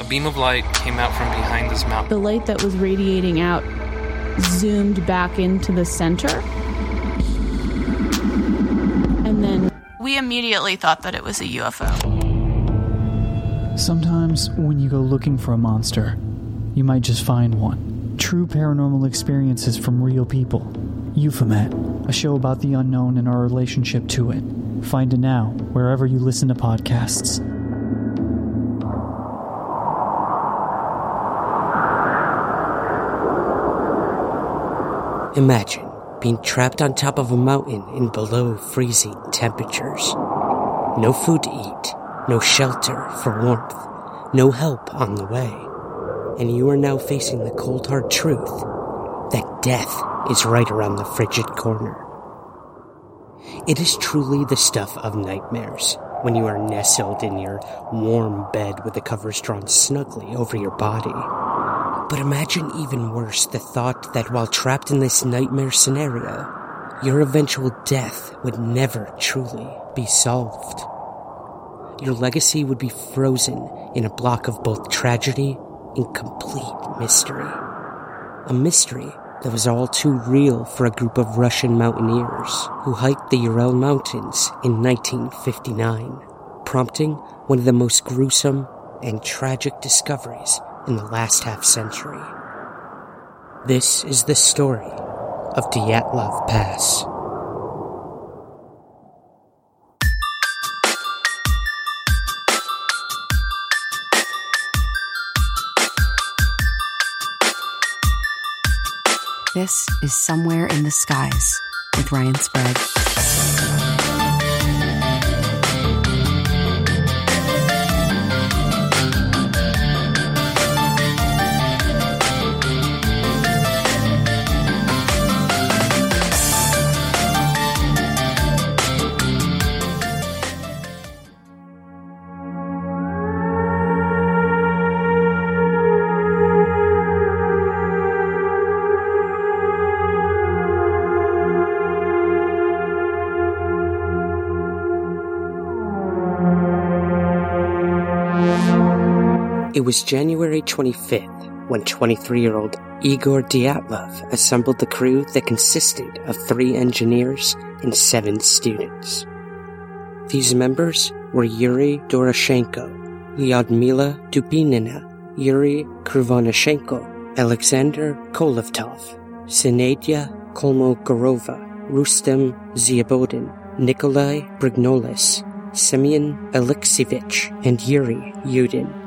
A beam of light came out from behind this mountain. The light that was radiating out zoomed back into the center. And then We immediately thought that it was a UFO. Sometimes, when you go looking for a monster, you might just find one. True paranormal experiences from real people. Euphomet, a show about the unknown and our relationship to it. Find it now, wherever you listen to podcasts. Imagine being trapped on top of a mountain in below freezing temperatures. No food to eat, no shelter for warmth, no help on the way. And you are now facing the cold hard truth that death is right around the frigid corner. It is truly the stuff of nightmares when you are nestled in your warm bed with the covers drawn snugly over your body. But imagine even worse the thought that while trapped in this nightmare scenario, your eventual death would never truly be solved. Your legacy would be frozen in a block of both tragedy and complete mystery. A mystery that was all too real for a group of Russian mountaineers who hiked the Ural Mountains in 1959, prompting one of the most gruesome and tragic discoveries in the last half century. This is the story of Dyatlov Pass. This is Somewhere in the Skies with Ryan Sprague. It was January 25th when 23 year old Igor Dyatlov assembled the crew that consisted of three engineers and seven students. These members were Yuri Doroshenko, Lyudmila Dubinina, Yuri Krivonischenko, Alexander Kolevatov, Zinaida Kolmogorova, Rustem Slobodin, Nikolai Brignolis, Semyon Alexievich, and Yuri Yudin.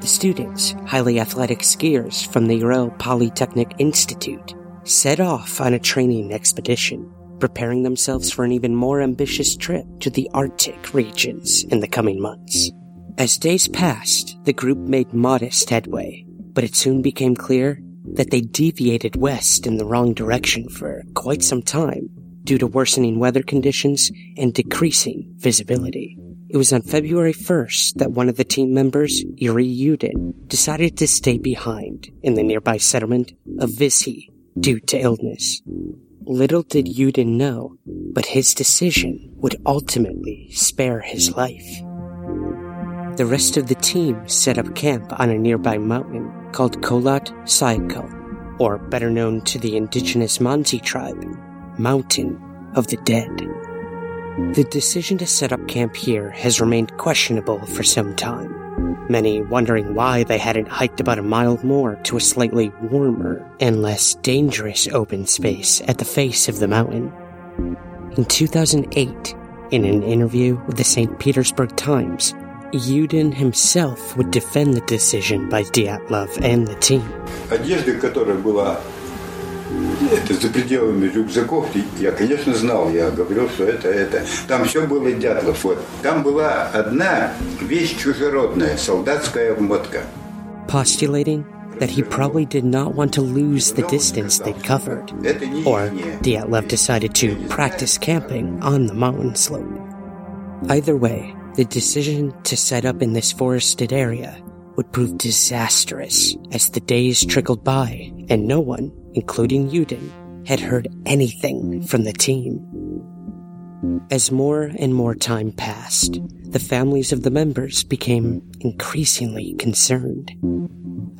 The students, highly athletic skiers from the Ural Polytechnic Institute, set off on a training expedition, preparing themselves for an even more ambitious trip to the Arctic regions in the coming months. As days passed, the group made modest headway, but it soon became clear that they deviated west in the wrong direction for quite some time due to worsening weather conditions and decreasing visibility. It was on February 1st that one of the team members, Yuri Yudin, decided to stay behind in the nearby settlement of Vizhai due to illness. Little did Yudin know, but his decision would ultimately spare his life. The rest of the team set up camp on a nearby mountain called Kholat Syakhl, or better known to the indigenous Mansi tribe, Mountain of the Dead. The decision to set up camp here has remained questionable for some time, many wondering why they hadn't hiked about a mile more to a slightly warmer and less dangerous open space at the face of the mountain. In 2008, in an interview with the St. Petersburg Times, Yudin himself would defend the decision by Dyatlov and the team. Одежда, которая была это за пределами рюкзаков, я, конечно, знал, я говорил, что это, это. Там все было Дятлов. Вот. Там была одна вещь чужеродная, солдатская обмотка. Postulating that he probably did not want to lose the distance they covered, or Dyatlov decided to practice camping on the mountain slope. Either way, the decision to set up in this forested area would prove disastrous as the days trickled by and no one including Yudin, had heard anything from the team. As more and more time passed, the families of the members became increasingly concerned.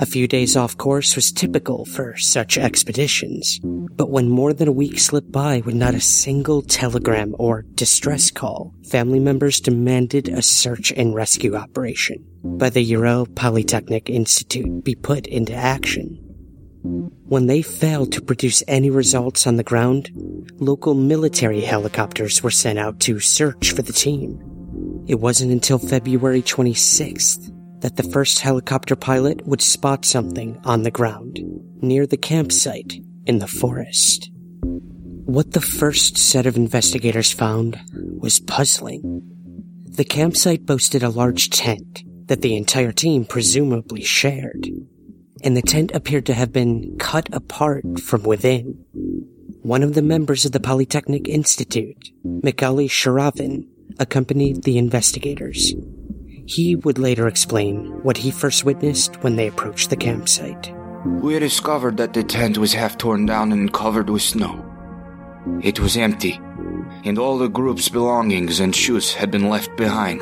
A few days off course was typical for such expeditions, but when more than a week slipped by with not a single telegram or distress call, family members demanded a search and rescue operation by the Ural Polytechnic Institute be put into action. When they failed to produce any results on the ground, local military helicopters were sent out to search for the team. It wasn't until February 26th that the first helicopter pilot would spot something on the ground near the campsite in the forest. What the first set of investigators found was puzzling. The campsite boasted a large tent that the entire team presumably shared, and the tent appeared to have been cut apart from within. One of the members of the Polytechnic Institute, Mikhail Sharavin, accompanied the investigators he would later explain what he first witnessed when they approached the campsite. We discovered that the tent was half torn down and covered with snow. It was empty, and all the group's belongings and shoes had been left behind.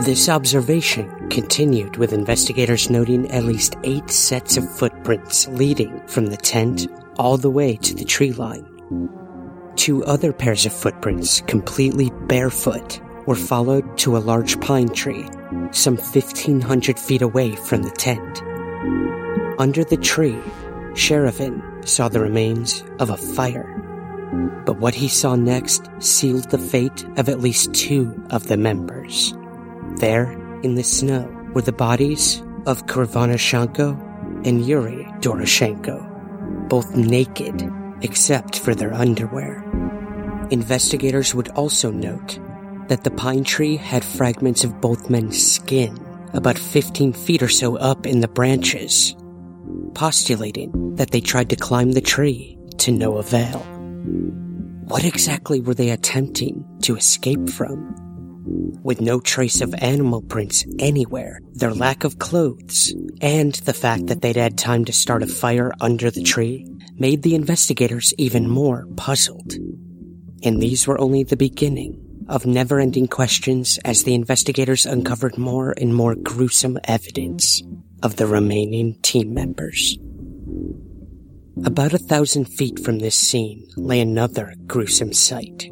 This observation continued with investigators noting at least eight sets of footprints leading from the tent all the way to the tree line. Two other pairs of footprints, completely barefoot, were followed to a large pine tree, some 1500 feet away from the tent. Under the tree, Sharavin saw the remains of a fire. But what he saw next sealed the fate of at least two of the members. There, in the snow, were the bodies of Krivonischenko and Yuri Doroshenko, both naked except for their underwear. Investigators would also note that the pine tree had fragments of both men's skin, about 15 feet or so up in the branches, postulating that they tried to climb the tree to no avail. What exactly were they attempting to escape from? With no trace of animal prints anywhere, their lack of clothes, and the fact that they'd had time to start a fire under the tree made the investigators even more puzzled. And these were only the beginning of never ending questions as the investigators uncovered more and more gruesome evidence of the remaining team members. About a thousand feet from this scene lay another gruesome sight.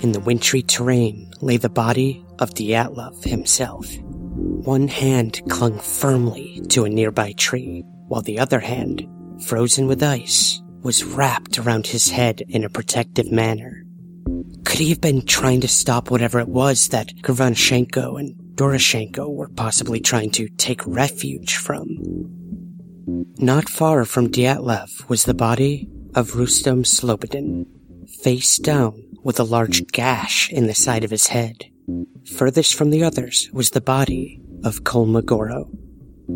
In the wintry terrain lay the body of Dyatlov himself. One hand clung firmly to a nearby tree, while the other hand, frozen with ice, was wrapped around his head in a protective manner. Could he have been trying to stop whatever it was that Krivonischenko and Doroshenko were possibly trying to take refuge from? Not far from Dyatlov was the body of Rustam Slobodin, face down with a large gash in the side of his head. Furthest from the others was the body of Kolmogoro.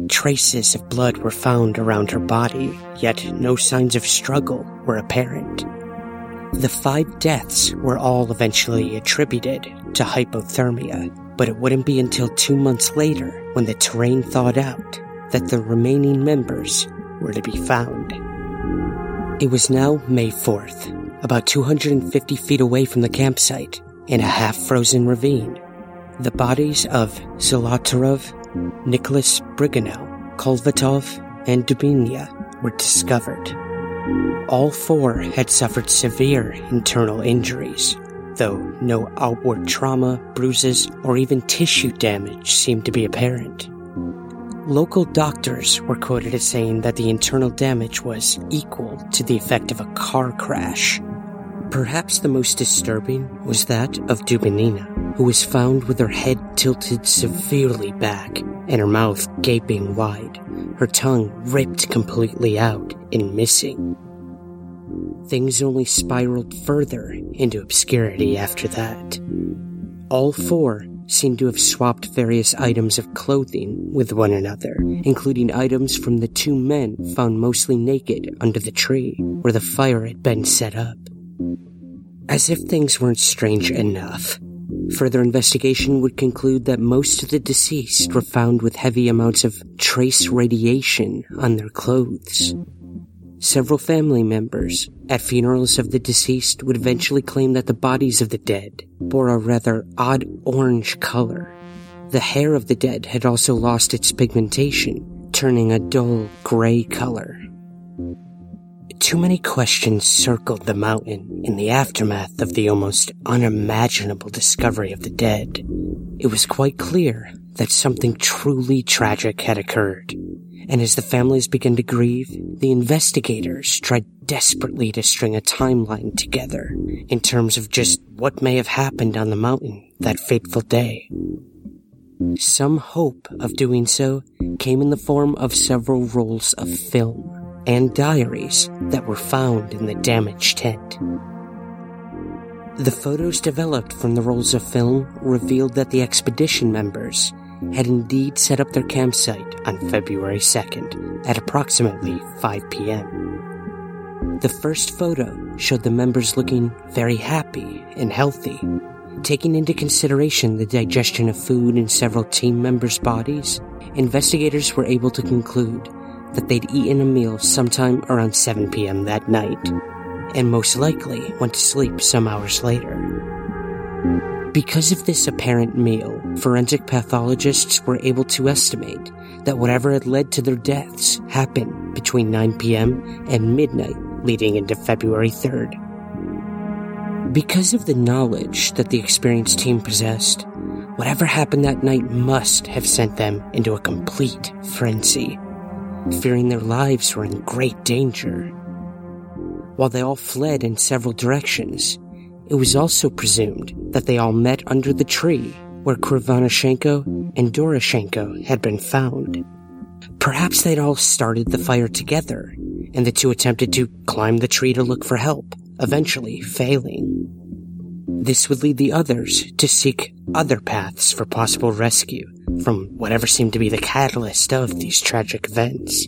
Traces of blood were found around her body, yet no signs of struggle were apparent. The five deaths were all eventually attributed to hypothermia, but it wouldn't be until two months later, when the terrain thawed out, that the remaining members were to be found. It was now May 4th, about 250 feet away from the campsite, in a half frozen ravine. The bodies of Zolotaryov, Nicholas Briganel, Kolevatov, and Dubinina were discovered. All four had suffered severe internal injuries, though no outward trauma, bruises, or even tissue damage seemed to be apparent. Local doctors were quoted as saying that the internal damage was equal to the effect of a car crash. Perhaps the most disturbing was that of Dubinina, who was found with her head tilted severely back and her mouth gaping wide, her tongue ripped completely out and missing. Things only spiraled further into obscurity after that. All four seemed to have swapped various items of clothing with one another, including items from the two men found mostly naked under the tree where the fire had been set up. As if things weren't strange enough, further investigation would conclude that most of the deceased were found with heavy amounts of trace radiation on their clothes. Several family members at funerals of the deceased would eventually claim that the bodies of the dead bore a rather odd orange color. The hair of the dead had also lost its pigmentation, turning a dull gray color. Too many questions circled the mountain in the aftermath of the almost unimaginable discovery of the dead. It was quite clear that something truly tragic had occurred and as the families began to grieve, the investigators tried desperately to string a timeline together in terms of just what may have happened on the mountain that fateful day. Some hope of doing so came in the form of several rolls of film and diaries that were found in the damaged tent. The photos developed from the rolls of film revealed that the expedition members had indeed set up their campsite on February 2nd at approximately 5 p.m. The first photo showed the members looking very happy and healthy. Taking into consideration the digestion of food in several team members' bodies, investigators were able to conclude that they'd eaten a meal sometime around 7 p.m. that night, and most likely went to sleep some hours later. Because of this apparent meal, forensic pathologists were able to estimate that whatever had led to their deaths happened between 9 p.m. and midnight leading into February 3rd. Because of the knowledge that the experienced team possessed, whatever happened that night must have sent them into a complete frenzy, fearing their lives were in great danger. While they all fled in several directions, it was also presumed that they all met under the tree where Krivonischenko and Doroshenko had been found. Perhaps they'd all started the fire together, and the two attempted to climb the tree to look for help, eventually failing. This would lead the others to seek other paths for possible rescue from whatever seemed to be the catalyst of these tragic events.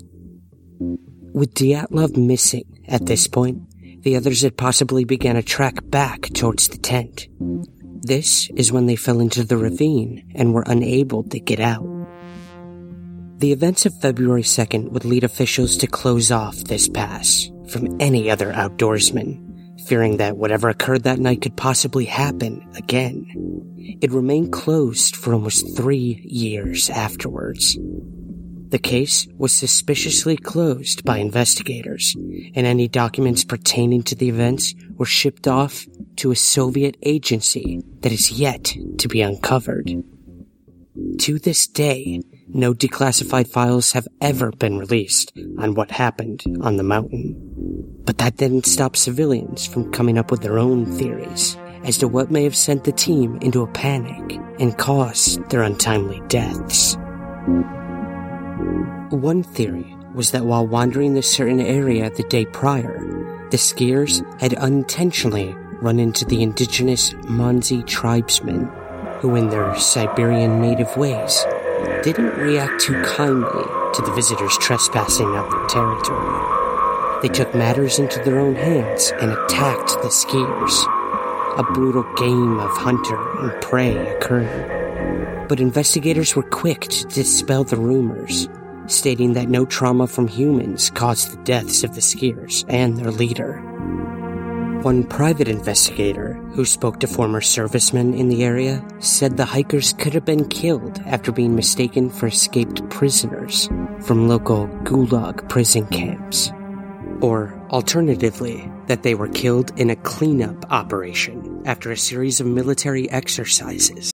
With Dyatlov missing at this point, the others had possibly began a track back towards the tent. This is when they fell into the ravine and were unable to get out. The events of February 2nd would lead officials to close off this pass from any other outdoorsman, fearing that whatever occurred that night could possibly happen again. It remained closed for almost three years afterwards. The case was suspiciously closed by investigators, and any documents pertaining to the events were shipped off to a Soviet agency that is yet to be uncovered. To this day, no declassified files have ever been released on what happened on the mountain. But that didn't stop civilians from coming up with their own theories as to what may have sent the team into a panic and caused their untimely deaths. One theory was that while wandering the certain area the day prior, the skiers had unintentionally run into the indigenous Mansi tribesmen, who in their Siberian native ways didn't react too kindly to the visitors trespassing on their territory. They took matters into their own hands and attacked the skiers. A brutal game of hunter and prey occurred. But investigators were quick to dispel the rumors stating that no trauma from humans caused the deaths of the skiers and their leader. One private investigator who spoke to former servicemen in the area said the hikers could have been killed after being mistaken for escaped prisoners from local Gulag prison camps. Or, alternatively, that they were killed in a cleanup operation after a series of military exercises.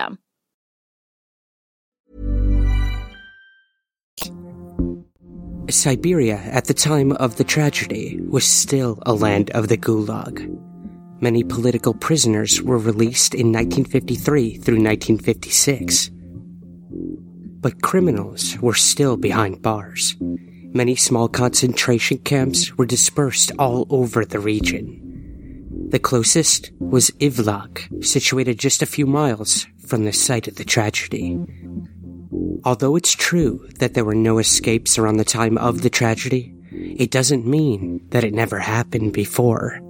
system. Siberia at the time of the tragedy was still a land of the Gulag. Many political prisoners were released in 1953 through 1956. But criminals were still behind bars. Many small concentration camps were dispersed all over the region. The closest was Ivlak, situated just a few miles from the site of the tragedy. Although it's true that there were no escapes around the time of the tragedy, it doesn't mean that it never happened before.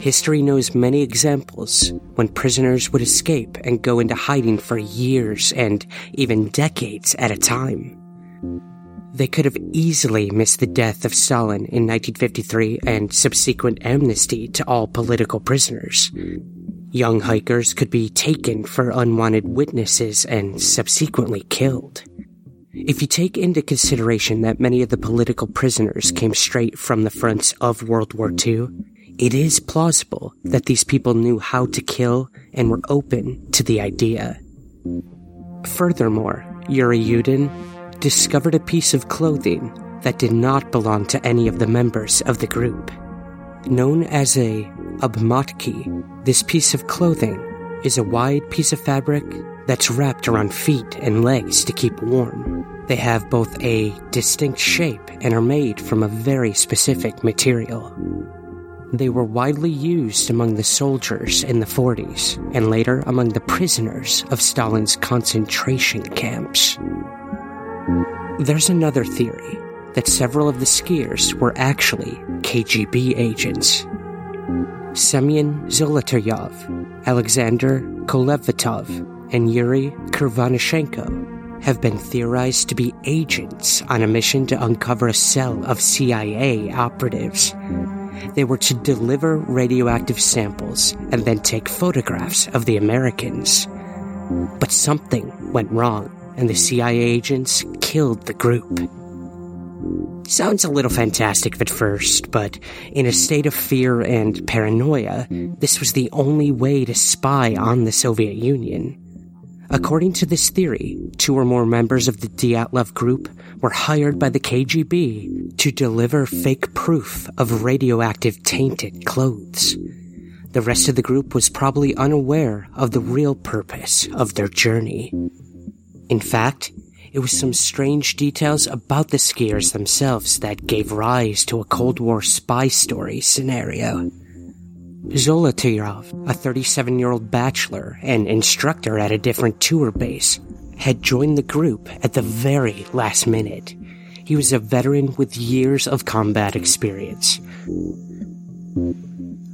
History knows many examples when prisoners would escape and go into hiding for years and even decades at a time. They could have easily missed the death of Stalin in 1953 and subsequent amnesty to all political prisoners. Young hikers could be taken for unwanted witnesses and subsequently killed. If you take into consideration that many of the political prisoners came straight from the fronts of World War II, it is plausible that these people knew how to kill and were open to the idea. Furthermore, Yuri Yudin discovered a piece of clothing that did not belong to any of the members of the group. Known as a obmotki, this piece of clothing is a wide piece of fabric that's wrapped around feet and legs to keep warm. They have both a distinct shape and are made from a very specific material. They were widely used among the soldiers in the 40s and later among the prisoners of Stalin's concentration camps. There's another theory that several of the skiers were actually KGB agents. Semyon Zolotaryov, Alexander Kolevatov, and Yuri Krivonischenko have been theorized to be agents on a mission to uncover a cell of CIA operatives. They were to deliver radioactive samples and then take photographs of the Americans. But something went wrong, and the CIA agents killed the group. Sounds a little fantastic at first, but in a state of fear and paranoia, this was the only way to spy on the Soviet Union. According to this theory, two or more members of the Dyatlov group were hired by the KGB to deliver fake proof of radioactive tainted clothes. The rest of the group was probably unaware of the real purpose of their journey. In fact, it was some strange details about the skiers themselves that gave rise to a Cold War spy story scenario. Zolotaryov, a 37 year old bachelor and instructor at a different tour base, had joined the group at the very last minute. He was a veteran with years of combat experience.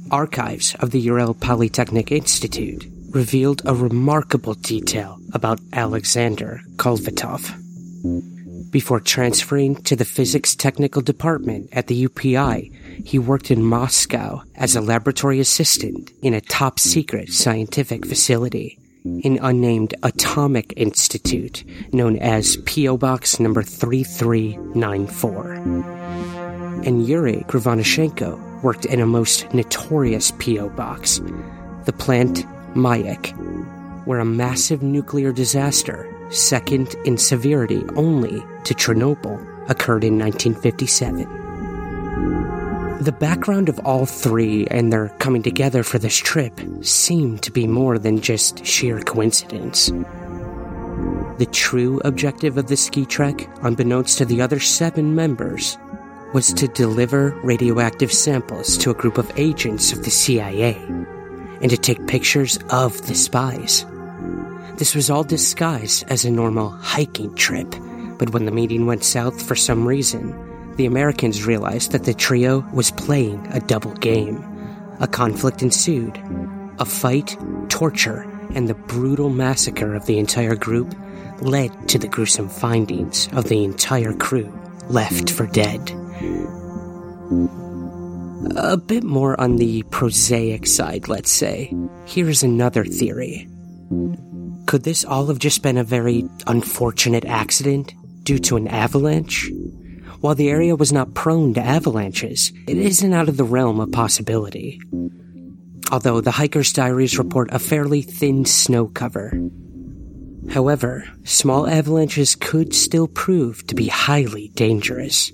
Archives of the Ural Polytechnic Institute revealed a remarkable detail about Alexander Kolevatov. Before transferring to the physics technical department at the UPI, he worked in Moscow as a laboratory assistant in a top secret scientific facility, an unnamed atomic institute known as PO Box number 3394. And Yuri Krivonischenko worked in a most notorious PO box, the plant Mayak, where a massive nuclear disaster, second in severity only to Chernobyl, occurred in 1957. The background of all three and their coming together for this trip seemed to be more than just sheer coincidence. The true objective of the ski trek, unbeknownst to the other seven members, was to deliver radioactive samples to a group of agents of the CIA and to take pictures of the spies. This was all disguised as a normal hiking trip, but when the meeting went south for some reason, the Americans realized that the trio was playing a double game. A conflict ensued. A fight, torture, and the brutal massacre of the entire group led to the gruesome findings of the entire crew left for dead. A bit more on the prosaic side, let's say. Here's another theory. Could this all have just been a very unfortunate accident due to an avalanche? While the area was not prone to avalanches, it isn't out of the realm of possibility. Although the hiker's diaries report a fairly thin snow cover. However, small avalanches could still prove to be highly dangerous.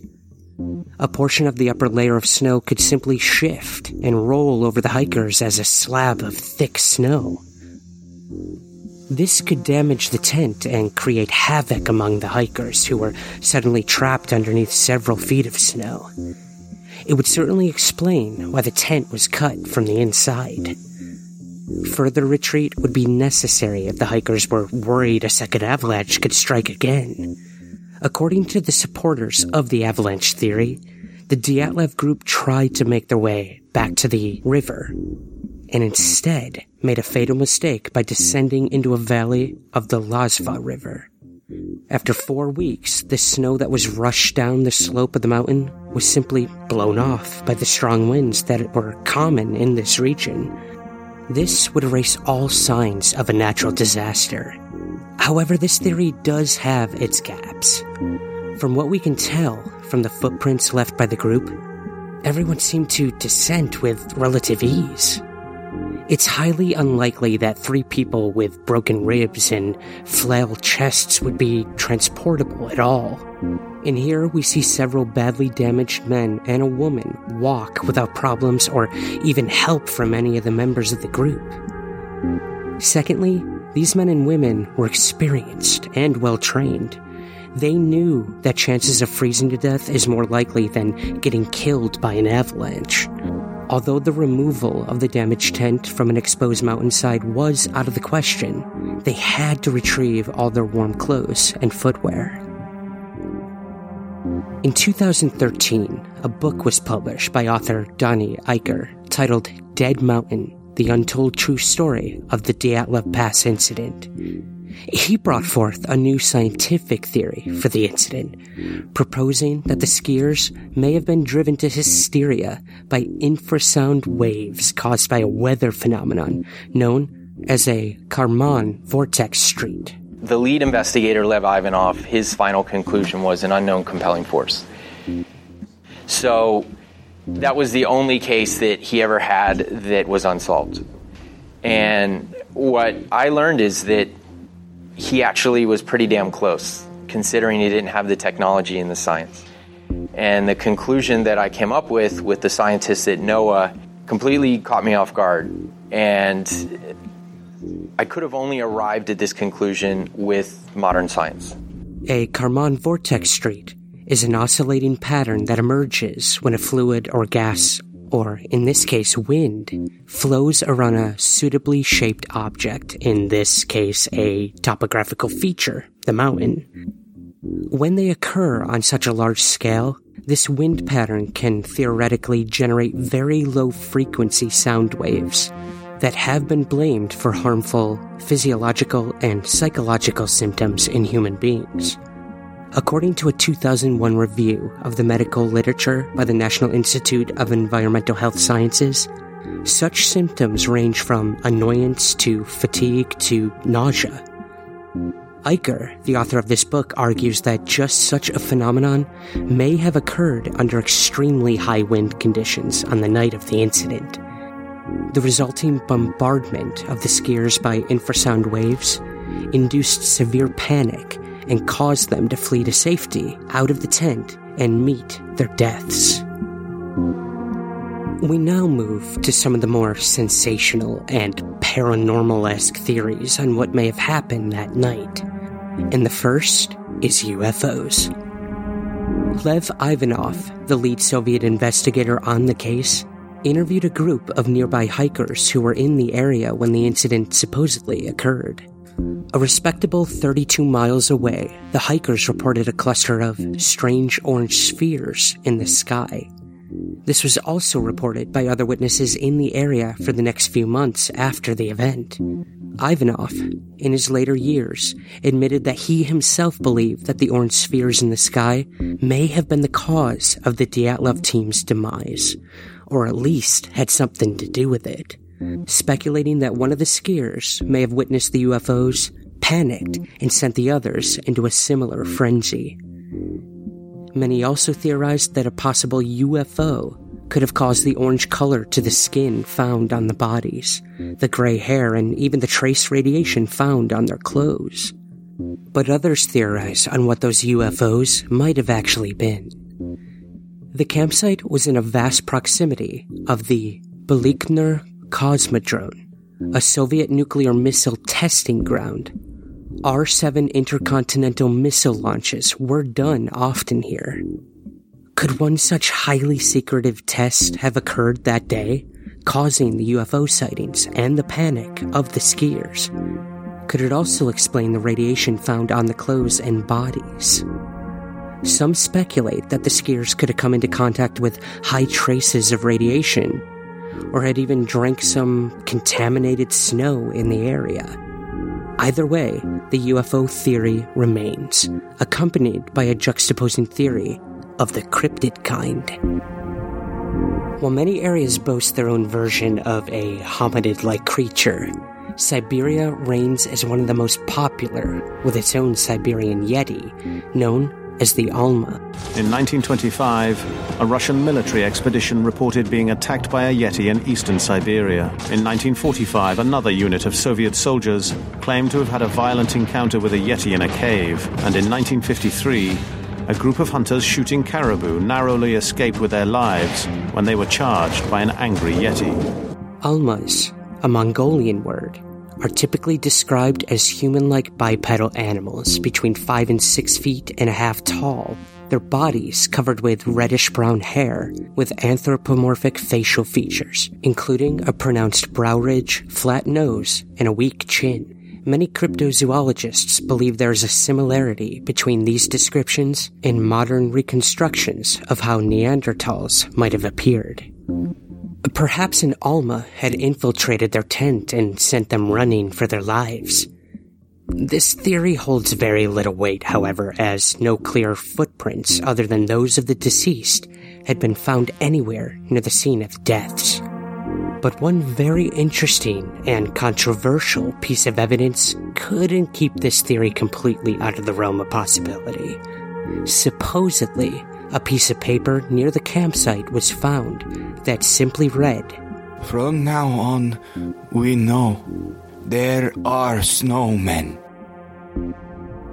A portion of the upper layer of snow could simply shift and roll over the hikers as a slab of thick snow. This could damage the tent and create havoc among the hikers who were suddenly trapped underneath several feet of snow. It would certainly explain why the tent was cut from the inside. Further retreat would be necessary if the hikers were worried a second avalanche could strike again. According to the supporters of the avalanche theory, the Dyatlov group tried to make their way back to the river and instead made a fatal mistake by descending into a valley of the Lozva River. After four weeks, the snow that was rushed down the slope of the mountain was simply blown off by the strong winds that were common in this region. This would erase all signs of a natural disaster. However, this theory does have its gaps. From what we can tell from the footprints left by the group, everyone seemed to descend with relative ease. It's highly unlikely that three people with broken ribs and flail chests would be transportable at all. In here, we see several badly damaged men and a woman walk without problems or even help from any of the members of the group. Secondly, these men and women were experienced and well trained. They knew that chances of freezing to death is more likely than getting killed by an avalanche. Although the removal of the damaged tent from an exposed mountainside was out of the question, they had to retrieve all their warm clothes and footwear. In 2013, a book was published by author Donnie Eichar titled Dead Mountain The Untold True Story of the Dyatlov Pass Incident. He brought forth a new scientific theory for the incident, proposing that the skiers may have been driven to hysteria by infrasound waves caused by a weather phenomenon known as a Kármán vortex street. The lead investigator, Lev Ivanov, his final conclusion was an unknown compelling force. So that was the only case that he ever had that was unsolved. And what I learned is that he actually was pretty damn close, considering he didn't have the technology and the science. And the conclusion that I came up with with the scientists at NOAA completely caught me off guard. And I could have only arrived at this conclusion with modern science. A Kármán vortex street is an oscillating pattern that emerges when a fluid or gas or in this case wind, flows around a suitably shaped object, in this case a topographical feature, the mountain. When they occur on such a large scale, this wind pattern can theoretically generate very low frequency sound waves that have been blamed for harmful physiological and psychological symptoms in human beings. According to a 2001 review of the medical literature by the National Institute of Environmental Health Sciences, such symptoms range from annoyance to fatigue to nausea. Eichar, the author of this book, argues that just such a phenomenon may have occurred under extremely high wind conditions on the night of the incident. The resulting bombardment of the skiers by infrasound waves induced severe panic and caused them to flee to safety out of the tent and meet their deaths. We now move to some of the more sensational and paranormal esque theories on what may have happened that night. And the first is UFOs. Lev Ivanov, the lead Soviet investigator on the case, interviewed a group of nearby hikers who were in the area when the incident supposedly occurred. A respectable 32 miles away, the hikers reported a cluster of strange orange spheres in the sky. This was also reported by other witnesses in the area for the next few months after the event. Ivanov, in his later years, admitted that he himself believed that the orange spheres in the sky may have been the cause of the Dyatlov team's demise, or at least had something to do with it speculating that one of the skiers may have witnessed the UFOs, panicked, and sent the others into a similar frenzy. Many also theorized that a possible UFO could have caused the orange color to the skin found on the bodies, the gray hair, and even the trace radiation found on their clothes. But others theorize on what those UFOs might have actually been. The campsite was in a vast proximity of the Baikonur Cosmodrome, a Soviet nuclear missile testing ground. R 7 intercontinental missile launches were done often here. Could one such highly secretive test have occurred that day, causing the UFO sightings and the panic of the skiers? Could it also explain the radiation found on the clothes and bodies? Some speculate that the skiers could have come into contact with high traces of radiation or had even drank some contaminated snow in the area. Either way, the UFO theory remains, accompanied by a juxtaposing theory of the cryptid kind. While many areas boast their own version of a hominid like creature, Siberia reigns as one of the most popular, with its own Siberian Yeti, known as the Alma. In 1925, a Russian military expedition reported being attacked by a Yeti in eastern Siberia. In 1945, another unit of Soviet soldiers claimed to have had a violent encounter with a Yeti in a cave. And in 1953, a group of hunters shooting caribou narrowly escaped with their lives when they were charged by an angry Yeti. Almas, a Mongolian word, are typically described as human like bipedal animals between 5 and 6 feet and a half tall, their bodies covered with reddish brown hair with anthropomorphic facial features, including a pronounced brow ridge, flat nose, and a weak chin. Many cryptozoologists believe there is a similarity between these descriptions and modern reconstructions of how Neanderthals might have appeared. Perhaps an Alma had infiltrated their tent and sent them running for their lives. This theory holds very little weight, however, as no clear footprints other than those of the deceased had been found anywhere near the scene of deaths. But one very interesting and controversial piece of evidence couldn't keep this theory completely out of the realm of possibility. Supposedly, a piece of paper near the campsite was found that simply read From now on, we know there are snowmen.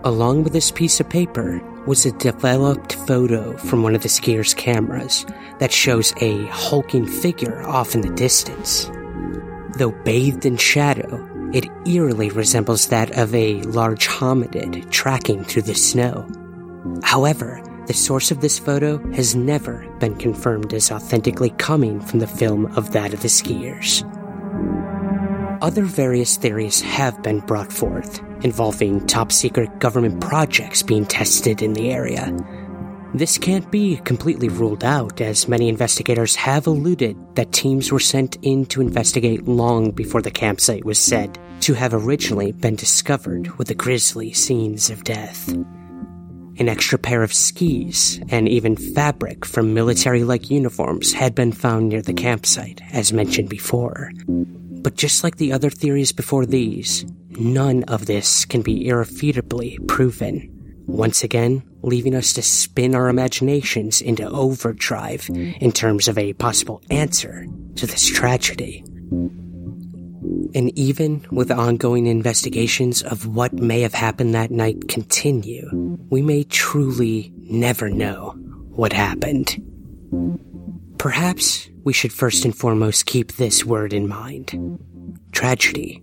Along with this piece of paper was a developed photo from one of the skier's cameras that shows a hulking figure off in the distance. Though bathed in shadow, it eerily resembles that of a large hominid tracking through the snow. However, the source of this photo has never been confirmed as authentically coming from the film of that of the skiers. Other various theories have been brought forth involving top secret government projects being tested in the area. This can't be completely ruled out, as many investigators have alluded that teams were sent in to investigate long before the campsite was said to have originally been discovered with the grisly scenes of death. An extra pair of skis, and even fabric from military like uniforms had been found near the campsite, as mentioned before. But just like the other theories before these, none of this can be irrefutably proven. Once again, leaving us to spin our imaginations into overdrive in terms of a possible answer to this tragedy. And even with ongoing investigations of what may have happened that night continue, we may truly never know what happened. Perhaps we should first and foremost keep this word in mind tragedy.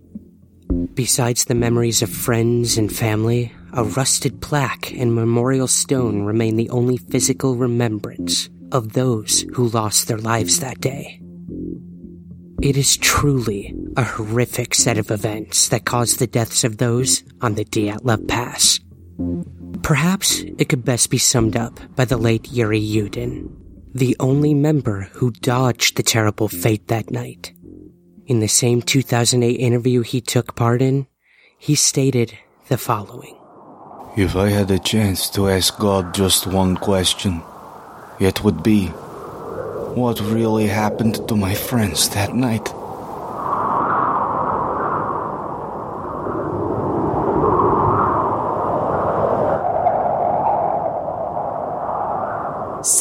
Besides the memories of friends and family, a rusted plaque and memorial stone remain the only physical remembrance of those who lost their lives that day. It is truly a horrific set of events that caused the deaths of those on the Dyatlov Pass. Perhaps it could best be summed up by the late Yuri Yudin, the only member who dodged the terrible fate that night. In the same 2008 interview he took part in, he stated the following If I had a chance to ask God just one question, it would be what really happened to my friends that night.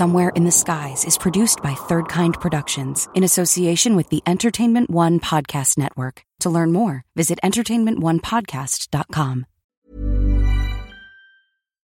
Somewhere in the Skies is produced by Third Kind Productions in association with the Entertainment One Podcast Network. To learn more, visit entertainmentonepodcast.com.